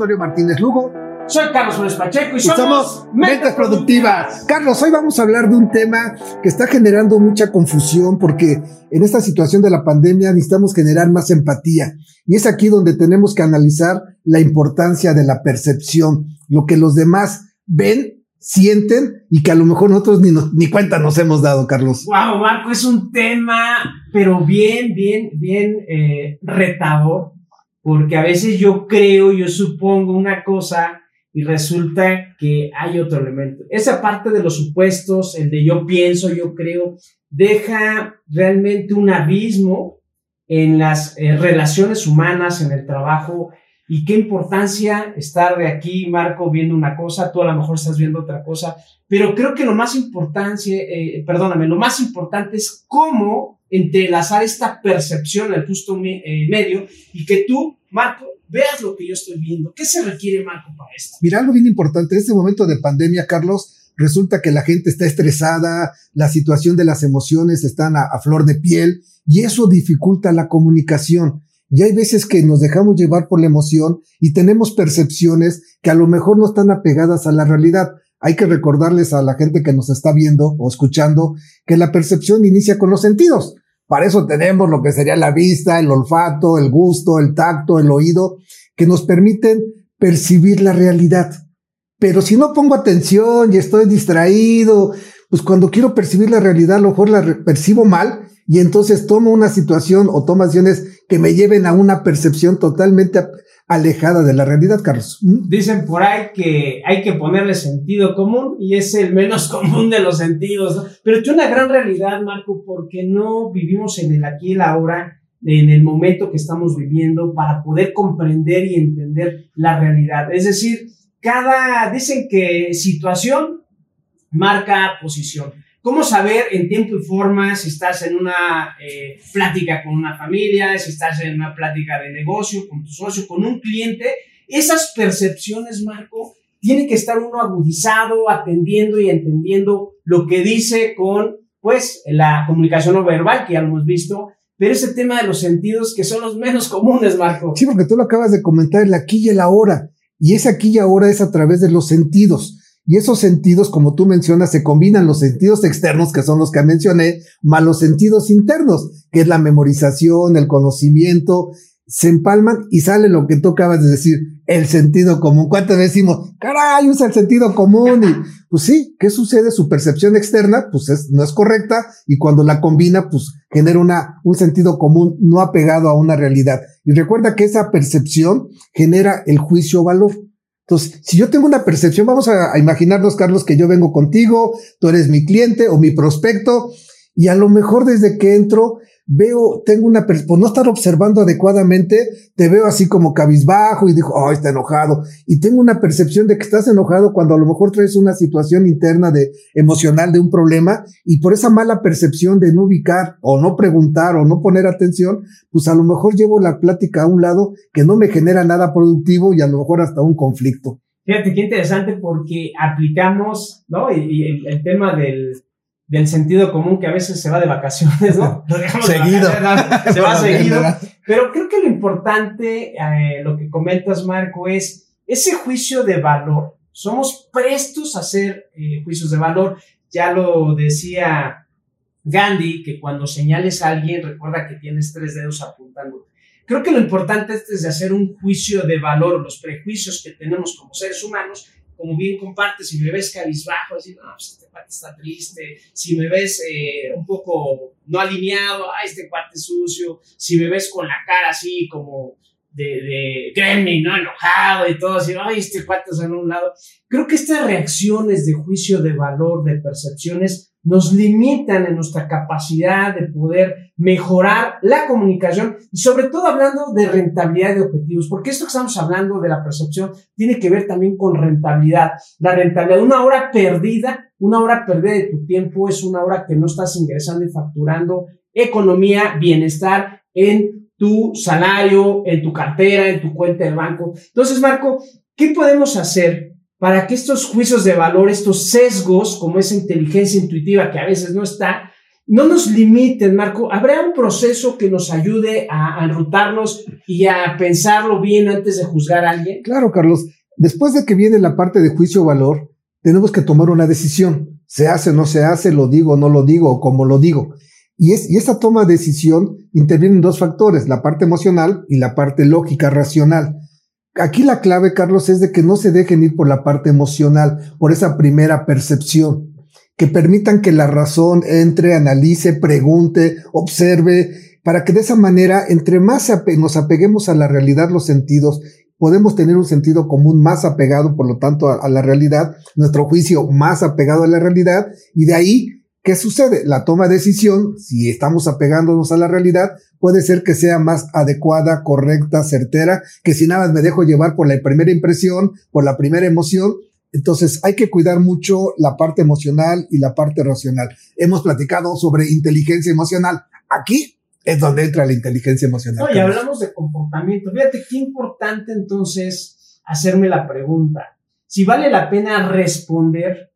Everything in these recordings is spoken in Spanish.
Antonio Martínez Lugo. Soy Carlos Flores Pacheco y somos, Mentes Productivas. Carlos, hoy vamos a hablar de un tema que está generando mucha confusión porque en esta situación de la pandemia necesitamos generar más empatía. Y es aquí donde tenemos que analizar la importancia de la percepción, lo que los demás ven, sienten y que a lo mejor nosotros ni, ni cuenta nos hemos dado, Carlos. Wow, Marco, es un tema, pero bien, bien, bien eh, retador, porque a veces yo creo, yo supongo una cosa y resulta que hay otro elemento. Esa parte de los supuestos, el de yo pienso, yo creo, deja realmente un abismo en las eh, relaciones humanas, en el trabajo. Y qué importancia estar de aquí, Marco, viendo una cosa, tú a lo mejor estás viendo otra cosa, pero creo que lo más importante, eh, perdóname, lo más importante es cómo entrelazar esta percepción al justo eh, medio y que tú, Marco, veas lo que yo estoy viendo. ¿Qué se requiere, Marco, para esto? Mira, algo bien importante, en este momento de pandemia, Carlos, resulta que la gente está estresada, la situación de las emociones están a, flor de piel y eso dificulta la comunicación. Y hay veces que nos dejamos llevar por la emoción y tenemos percepciones que a lo mejor no están apegadas a la realidad. Hay que recordarles a la gente que nos está viendo o escuchando que la percepción inicia con los sentidos. Para eso tenemos lo que sería la vista, el olfato, el gusto, el tacto, el oído, que nos permiten percibir la realidad. Pero si no pongo atención y estoy distraído, pues cuando quiero percibir la realidad, a lo mejor la percibo mal y entonces tomo una situación o tomo acciones que me lleven a una percepción totalmente alejada de la realidad, Carlos. ¿Mm? Dicen por ahí que hay que ponerle sentido común y es el menos común de los sentidos, pero es una gran realidad, Marco, porque no vivimos en el aquí y el ahora, en el momento que estamos viviendo para poder comprender y entender la realidad. Es decir, cada, dicen que situación marca posición. ¿Cómo saber en tiempo y forma si estás en una eh, plática con una familia, si estás en una plática de negocio, con tu socio, con un cliente? Esas percepciones, Marco, tiene que estar uno agudizado, atendiendo y entendiendo lo que dice con, pues, la comunicación no verbal, que ya lo hemos visto, pero ese tema de los sentidos que son los menos comunes, Marco. Sí, porque tú lo acabas de comentar, el aquí y el ahora. Y ese aquí y ahora es a través de los sentidos. Y esos sentidos, como tú mencionas, se combinan los sentidos externos, que son los que mencioné, más los sentidos internos, que es la memorización, el conocimiento, se empalman y sale lo que tú acabas de decir, el sentido común. ¿Cuántas veces decimos, caray, usa el sentido común? Y pues sí, ¿qué sucede? Su percepción externa, pues es, no es correcta y cuando la combina, pues genera una, un sentido común no apegado a una realidad. Y recuerda que esa percepción genera el juicio valor. Entonces, si yo tengo una percepción, vamos a, imaginarnos, Carlos, que yo vengo contigo, tú eres mi cliente o mi prospecto, y a lo mejor desde que entro veo, tengo una, por no estar observando adecuadamente, te veo así como cabizbajo y digo, oh, está enojado. Y tengo una percepción de que estás enojado cuando a lo mejor traes una situación interna de emocional de un problema y por esa mala percepción de no ubicar o no preguntar o no poner atención, pues a lo mejor llevo la plática a un lado que no me genera nada productivo y a lo mejor hasta un conflicto. Fíjate qué interesante porque aplicamos, ¿no? Y, el tema del, del sentido común que a veces se va de vacaciones, ¿no? seguido. se va seguido. Pero creo que lo importante, eh, lo que comentas, Marco, es ese juicio de valor. Somos prestos a hacer eh, juicios de valor. Ya lo decía Gandhi, que cuando señales a alguien, recuerda que tienes tres dedos apuntando. Creo que lo importante es de hacer un juicio de valor, los prejuicios que tenemos como seres humanos, como bien compartes, si me ves cabizbajo, decir, no, pues este cuate está triste, si me ves eh, un poco no alineado, ay, este cuate sucio, si me ves con la cara así como de, de ¿no? Enojado y todo así, ay, este cuate en un lado. Creo que estas reacciones de juicio de valor, de percepciones, nos limitan en nuestra capacidad de poder mejorar la comunicación y sobre todo hablando de rentabilidad de objetivos, porque esto que estamos hablando de la percepción tiene que ver también con rentabilidad. La rentabilidad, una hora perdida, una hora perdida de tu tiempo es una hora que no estás ingresando y facturando economía, bienestar en tu salario, en tu cartera, en tu cuenta de banco. Entonces, Marco, ¿qué podemos hacer para que estos juicios de valor, estos sesgos, como esa inteligencia intuitiva que a veces no está, no nos limiten, Marco. ¿Habrá un proceso que nos ayude a, enrutarnos y a pensarlo bien antes de juzgar a alguien? Claro, Carlos. Después de que viene la parte de juicio-valor, tenemos que tomar una decisión. Se hace, no se hace, lo digo, no lo digo, o como lo digo. Y, es, y esa toma de decisión intervienen dos factores, la parte emocional y la parte lógica, racional. Aquí la clave, Carlos, es de que no se dejen ir por la parte emocional, por esa primera percepción que permitan que la razón entre, analice, pregunte, observe, para que de esa manera, entre más nos apeguemos a la realidad, los sentidos, podemos tener un sentido común más apegado, por lo tanto, a, la realidad, nuestro juicio más apegado a la realidad, y de ahí, ¿qué sucede? La toma de decisión, si estamos apegándonos a la realidad, puede ser que sea más adecuada, correcta, certera, que si nada me dejo llevar por la primera impresión, por la primera emoción, entonces hay que cuidar mucho la parte emocional y la parte racional. Hemos platicado sobre inteligencia emocional. Aquí es donde entra la inteligencia emocional. No, y hablamos de comportamiento. Fíjate qué importante entonces hacerme la pregunta. Si vale la pena responder,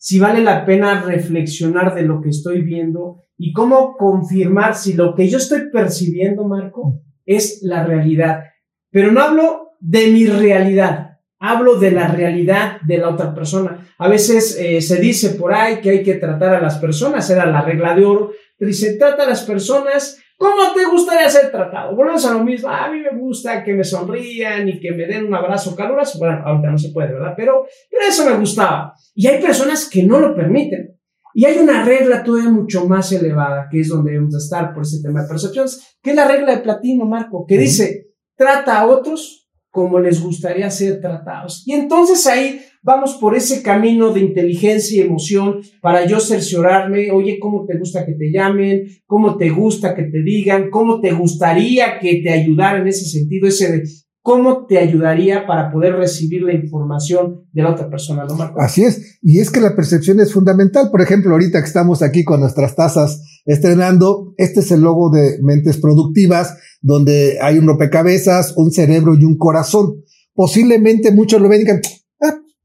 si vale la pena reflexionar de lo que estoy viendo y cómo confirmar si lo que yo estoy percibiendo, Marco, es la realidad. Pero no hablo de mi realidad, Hablo de la realidad de la otra persona. A veces eh, se dice por ahí que hay que tratar a las personas, era la regla de oro, pero se trata a las personas como te gustaría ser tratado. Volvemos a lo mismo. A mí me gusta que me sonrían y que me den un abrazo caluroso. Bueno, ahorita no se puede, ¿verdad? Pero, pero eso me gustaba. Y hay personas que no lo permiten. Y hay una regla todavía mucho más elevada, que es donde debemos estar por ese tema de percepciones, que es la regla de platino, Marco, que dice, trata a otros como les gustaría ser tratados. Y entonces ahí vamos por ese camino de inteligencia y emoción para yo cerciorarme, oye, ¿cómo te gusta que te llamen? ¿Cómo te gusta que te digan? ¿Cómo te gustaría que te ayudara en ese sentido? Ese ¿Cómo te ayudaría para poder recibir la información de la otra persona, ¿no, Marco? Así es, y es que la percepción es fundamental. Por ejemplo, ahorita que estamos aquí con nuestras tazas estrenando, este es el logo de Mentes Productivas, donde hay un rompecabezas, un cerebro y un corazón. Posiblemente muchos lo ven y digan,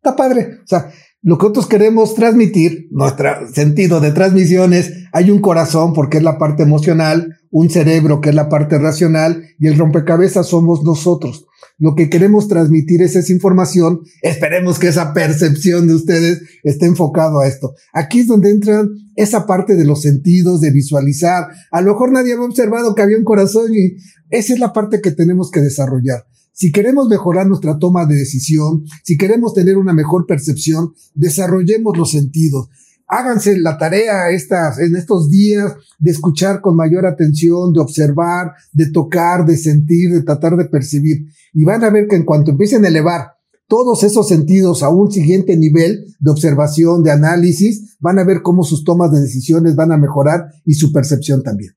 está padre. O sea, lo que nosotros queremos transmitir, nuestro sentido de transmisión es, hay un corazón porque es la parte emocional, un cerebro que es la parte racional y el rompecabezas somos nosotros. Lo que queremos transmitir es esa información. Esperemos que esa percepción de ustedes esté enfocado a esto. Aquí es donde entran esa parte de los sentidos, de visualizar. A lo mejor nadie había observado que había un corazón y esa es la parte que tenemos que desarrollar. Si queremos mejorar nuestra toma de decisión, si queremos tener una mejor percepción, desarrollemos los sentidos. Háganse la tarea estas, en estos días de escuchar con mayor atención, de observar, de tocar, de sentir, de tratar de percibir. Y van a ver que en cuanto empiecen a elevar todos esos sentidos a un siguiente nivel de observación, de análisis, van a ver cómo sus tomas de decisiones van a mejorar y su percepción también.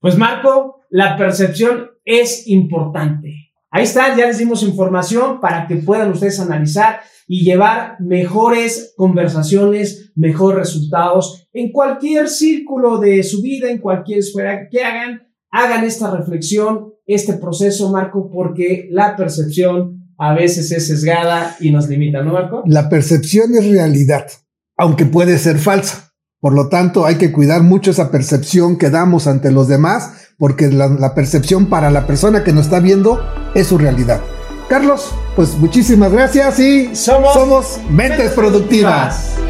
Pues Marco, la percepción es importante. Ahí está, ya les dimos información para que puedan ustedes analizar y llevar mejores conversaciones, mejores resultados en cualquier círculo de su vida, en cualquier esfera que hagan. Hagan esta reflexión, este proceso, Marco, porque la percepción a veces es sesgada y nos limita, ¿no, Marco? La percepción es realidad, aunque puede ser falsa. Por lo tanto, hay que cuidar mucho esa percepción que damos ante los demás, porque la, percepción para la persona que nos está viendo es su realidad. Carlos, pues muchísimas gracias y somos, somos mentes, productivas.